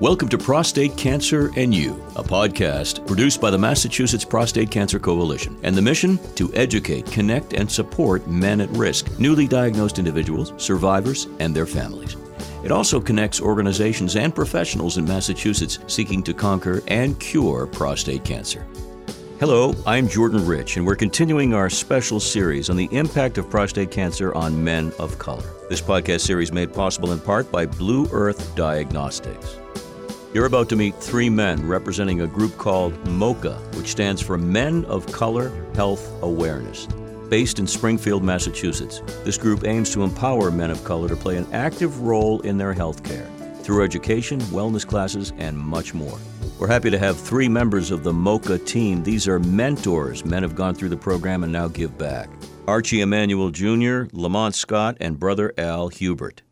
Welcome to Prostate Cancer and You, a podcast produced by the Massachusetts Prostate Cancer Coalition, and the mission to educate, connect, and support men at risk, newly diagnosed individuals, survivors, and their families. It also connects organizations and professionals in Massachusetts seeking to conquer and cure prostate cancer. Hello, I'm Jordan Rich, and we're continuing our special series on the impact of prostate cancer on men of color. This podcast series made possible in part by Blue Earth Diagnostics. You're about to meet three men representing a group called MOCHA, which stands for Men of Color Health Awareness. Based in Springfield, Massachusetts, this group aims to empower men of color to play an active role in their health care through education, wellness classes, and much more. We're happy to have three members of the MOCHA team. These are mentors. Men have gone through the program and now give back. Archie Emanuel Jr., Lamont Scott, and brother Al Hubert.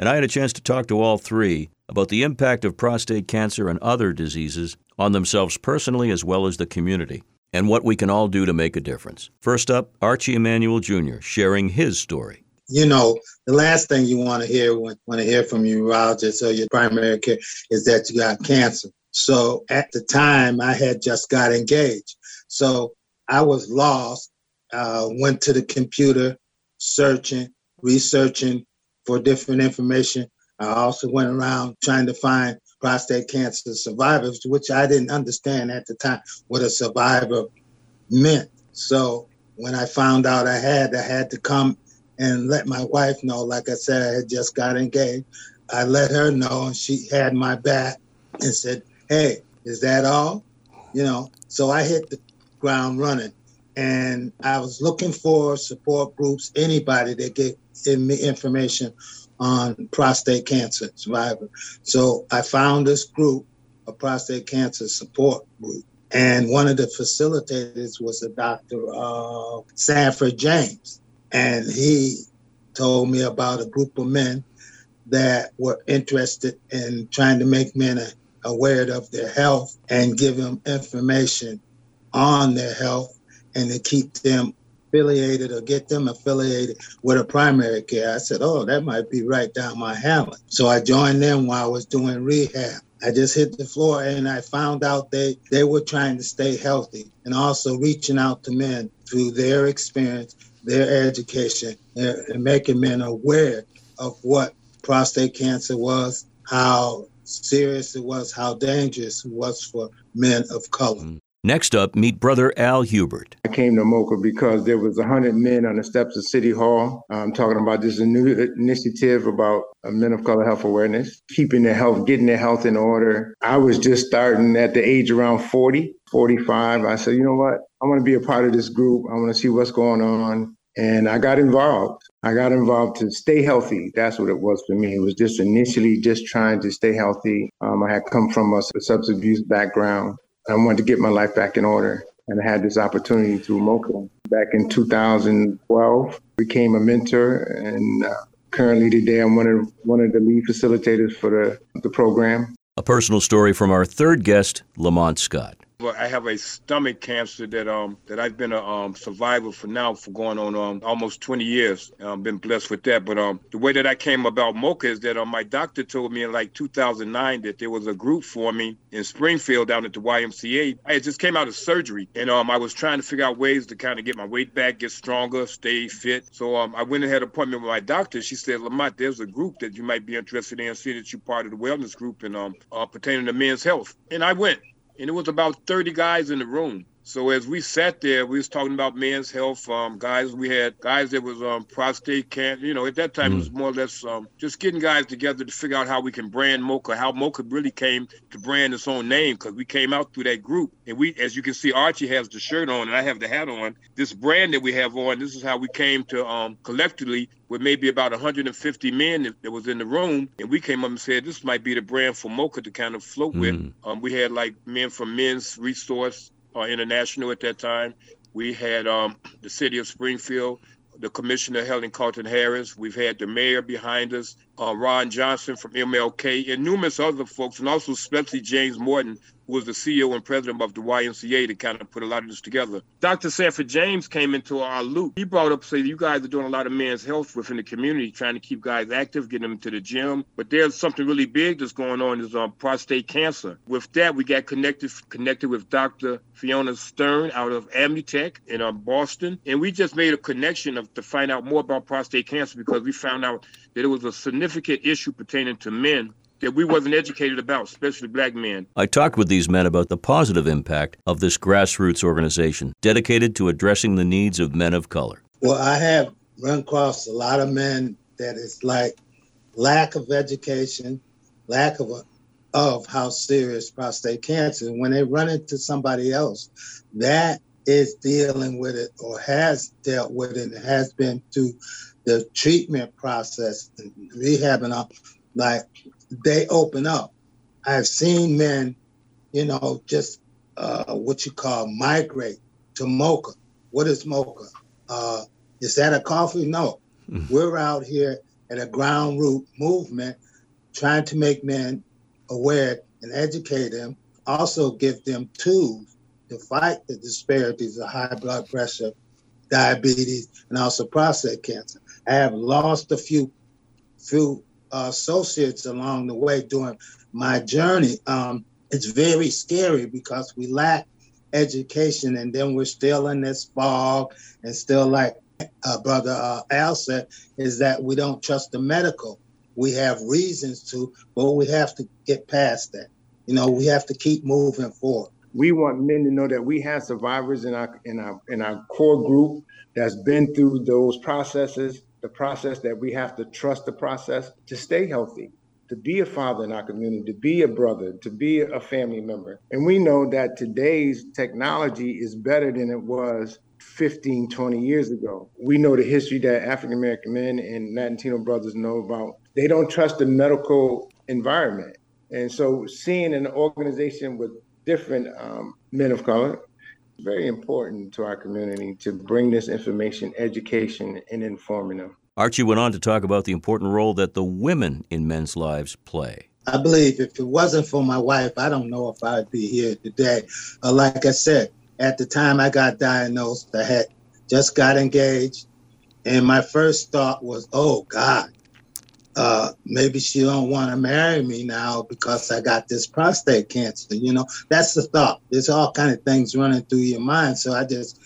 And I had a chance to talk to all three about the impact of prostate cancer and other diseases on themselves personally as well as the community, and what we can all do to make a difference. First up, Archie Emanuel Jr. sharing his story. You know, the last thing you want to hear when, when I hear from you, urologist or your primary care is that you got cancer. So at the time, I had just got engaged. So I was lost, uh, went to the computer searching, researching for different information I also went around trying to find prostate cancer survivors, which I didn't understand at the time what a survivor meant. So when I found out I had, I had to come and let my wife know. Like I said, I had just got engaged. I let her know, and she had my back and said, "Hey, is that all?" You know. So I hit the ground running, and I was looking for support groups, anybody that gave me information on prostate cancer survivor. So I found this group, a prostate cancer support group. And one of the facilitators was a Dr. Uh, Sanford James. And he told me about a group of men that were interested in trying to make men aware of their health and give them information on their health and to keep them affiliated or get them affiliated with a primary care. I said, oh, that might be right down my alley. So I joined them while I was doing rehab. I just hit the floor and I found out they, they were trying to stay healthy and also reaching out to men through their experience, their education, and making men aware of what prostate cancer was, how serious it was, how dangerous it was for men of color. Next up, meet brother Al Hubert. I came to Mocha because there was 100 men on the steps of City Hall um, talking about this new initiative about uh, men of color health awareness, keeping their health, getting their health in order. I was just starting at the age around 40, 45. I said, you know what? I want to be a part of this group. I want to see what's going on. And I got involved. I got involved to stay healthy. That's what it was for me. It was just initially just trying to stay healthy. Um, I had come from a substance abuse background. I wanted to get my life back in order. And I had this opportunity through MOCHA. Back in 2012, became a mentor, and uh, currently today I'm one of one of the lead facilitators for the, the program. A personal story from our third guest, Lamont Scott. I have a stomach cancer that um that I've been a um survivor for now for going on um almost 20 years. I've um, been blessed with that. But um the way that I came about MOCHA is that um my doctor told me in like 2009 that there was a group for me in Springfield down at the YMCA. I just came out of surgery and um I was trying to figure out ways to kind of get my weight back, get stronger, stay fit. So um I went and had an appointment with my doctor. She said, Lamont, there's a group that you might be interested in. See that you're part of the wellness group and um uh, pertaining to men's health. And I went and it was about 30 guys in the room. So as we sat there, we was talking about men's health. Um, guys, we had guys that was um, prostate cancer. You know, at that time mm. it was more or less um, just getting guys together to figure out how we can brand MOCHA, how MOCHA really came to brand its own name because we came out through that group. And we, as you can see, Archie has the shirt on and I have the hat on. This brand that we have on, this is how we came to um, collectively with maybe about 150 men that, was in the room, and we came up and said this might be the brand for MOCHA to kind of float mm. with. Um, we had like men from Men's Resource uh, International at that time. We had um, the city of Springfield, the commissioner Helen Caulton-Harris. We've had the mayor behind us, uh, Ron Johnson from MLK, and numerous other folks, and also especially James Morton, who was the CEO and president of the YMCA to kind of put a lot of this together. Dr. Sanford James came into our loop. He brought up, say, you guys are doing a lot of men's health within the community, trying to keep guys active, getting them to the gym. But there's something really big that's going on is um, prostate cancer. With that, we got connected connected with Dr. Fiona Stern out of Amnitech in um, Boston, and we just made a connection of to find out more about prostate cancer because we found out that it was a significant issue pertaining to men that we wasn't educated about, especially black men. I talked with these men about the positive impact of this grassroots organization dedicated to addressing the needs of men of color. Well, I have run across a lot of men that it's like lack of education, lack of a, of how serious prostate cancer. When they run into somebody else that is dealing with it or has dealt with it and has been through the treatment process and rehabbing up, like they open up. I've seen men, you know, just uh, what you call migrate to mocha. What is mocha? Uh, is that a coffee? No. Mm-hmm. We're out here at a ground root movement trying to make men aware and educate them, also give them tools to fight the disparities of high blood pressure, diabetes, and also prostate cancer. I have lost a few few uh, associates along the way during my journey. Um, it's very scary because we lack education and then we're still in this fog and still like uh, brother uh, Al said, is that we don't trust the medical. We have reasons to, but we have to get past that. You know, we have to keep moving forward. We want men to know that we have survivors in our in our in our core group that's been through those processes the process that we have to trust the process to stay healthy, to be a father in our community, to be a brother, to be a family member. And we know that today's technology is better than it was 15, 20 years ago. We know the history that African American men and Latino brothers know about. They don't trust the medical environment. And so seeing an organization with different um, men of color very important to our community to bring this information, education, and informing them. Archie went on to talk about the important role that the women in men's lives play. I believe if it wasn't for my wife, I don't know if I'd be here today. Uh, like I said, at the time I got diagnosed, I had just got engaged, and my first thought was, "Oh God, uh, maybe she don't want to marry me now because I got this prostate cancer. You know, that's the thought. There's all kind of things running through your mind. So I just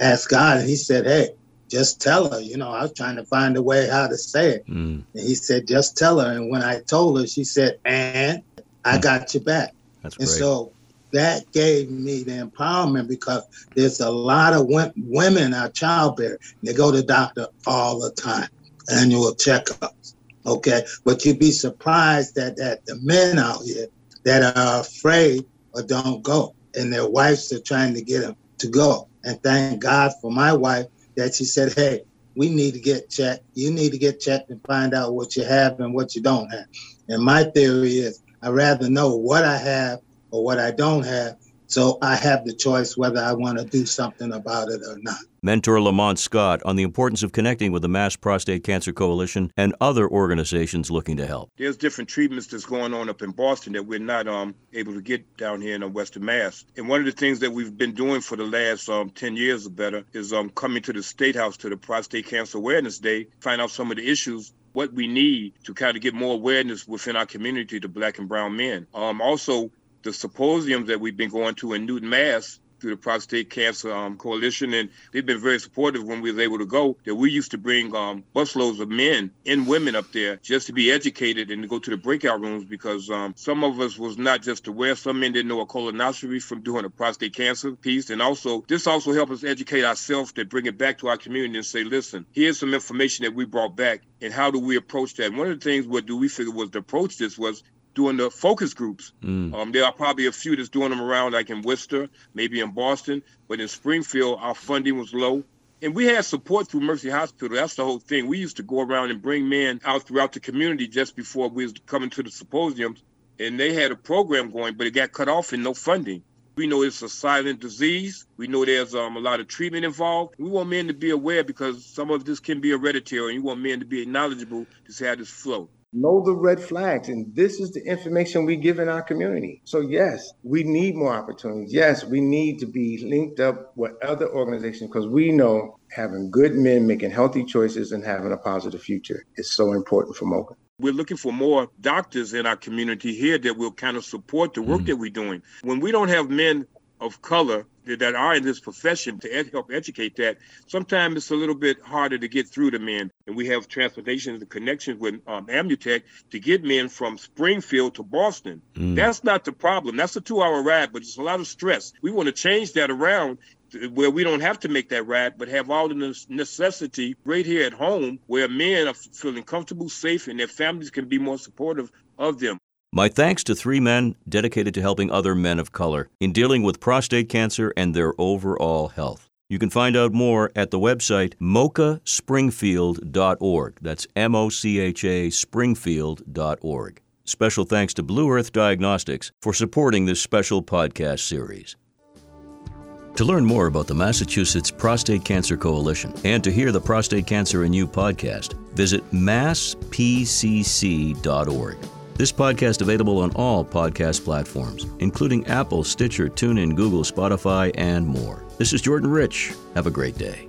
asked God, and He said, "Hey, just tell her." You know, I was trying to find a way how to say it, mm. and He said, "Just tell her." And when I told her, she said, "And I mm. got your back." That's and great. so that gave me the empowerment because there's a lot of women are childbearing. They go to doctor all the time, annual checkups Okay, but you'd be surprised that that the men out here that are afraid or don't go, and their wives are trying to get them to go. And thank God for my wife that she said, "Hey, we need to get checked. You need to get checked and find out what you have and what you don't have." And my theory is, I'd rather know what I have or what I don't have so I have the choice whether I want to do something about it or not. Mentor Lamont Scott on the importance of connecting with the Mass Prostate Cancer Coalition and other organizations looking to help. There's different treatments that's going on up in Boston that we're not um, able to get down here in the Western Mass. And one of the things that we've been doing for the last um, 10 years or better is um, coming to the State House to the Prostate Cancer Awareness Day, find out some of the issues what we need to kind of get more awareness within our community to black and brown men. Um, also, the symposiums that we've been going to in Newton, Mass, through the Prostate Cancer um, Coalition, and they've been very supportive when we was able to go. That we used to bring um, busloads of men and women up there just to be educated and to go to the breakout rooms because um, some of us was not just aware. Some men didn't know a colonoscopy from doing a prostate cancer piece, and also this also helped us educate ourselves to bring it back to our community and say, listen, here's some information that we brought back, and how do we approach that? And one of the things what do we figure was to approach this was doing the focus groups. Mm. Um, there are probably a few that's doing them around, like in Worcester, maybe in Boston, but in Springfield, our funding was low. And we had support through Mercy Hospital. That's the whole thing. We used to go around and bring men out throughout the community just before we was coming to the symposiums. And they had a program going, but it got cut off and no funding. We know it's a silent disease. We know there's um, a lot of treatment involved. We want men to be aware because some of this can be hereditary, and you want men to be knowledgeable to see how this flow. Know the red flags. And this is the information we give in our community. So, yes, we need more opportunities. Yes, we need to be linked up with other organizations because we know having good men making healthy choices and having a positive future is so important for MOCHA. We're looking for more doctors in our community here that will kind of support the work mm. that we're doing. When we don't have men of color that are in this profession to ed- help educate that, sometimes it's a little bit harder to get through to men. And we have transportation and connections with um, Amutech to get men from Springfield to Boston. Mm. That's not the problem. That's a two hour ride, but it's a lot of stress. We want to change that around where we don't have to make that ride, but have all the necessity right here at home where men are feeling comfortable, safe, and their families can be more supportive of them. My thanks to three men dedicated to helping other men of color in dealing with prostate cancer and their overall health. You can find out more at the website mochaspringfield.org. That's M O C H A springfield.org. Special thanks to Blue Earth Diagnostics for supporting this special podcast series. To learn more about the Massachusetts Prostate Cancer Coalition and to hear the Prostate Cancer and You podcast, visit masspcc.org. This podcast available on all podcast platforms, including Apple, Stitcher, TuneIn, Google, Spotify, and more. This is Jordan Rich. Have a great day.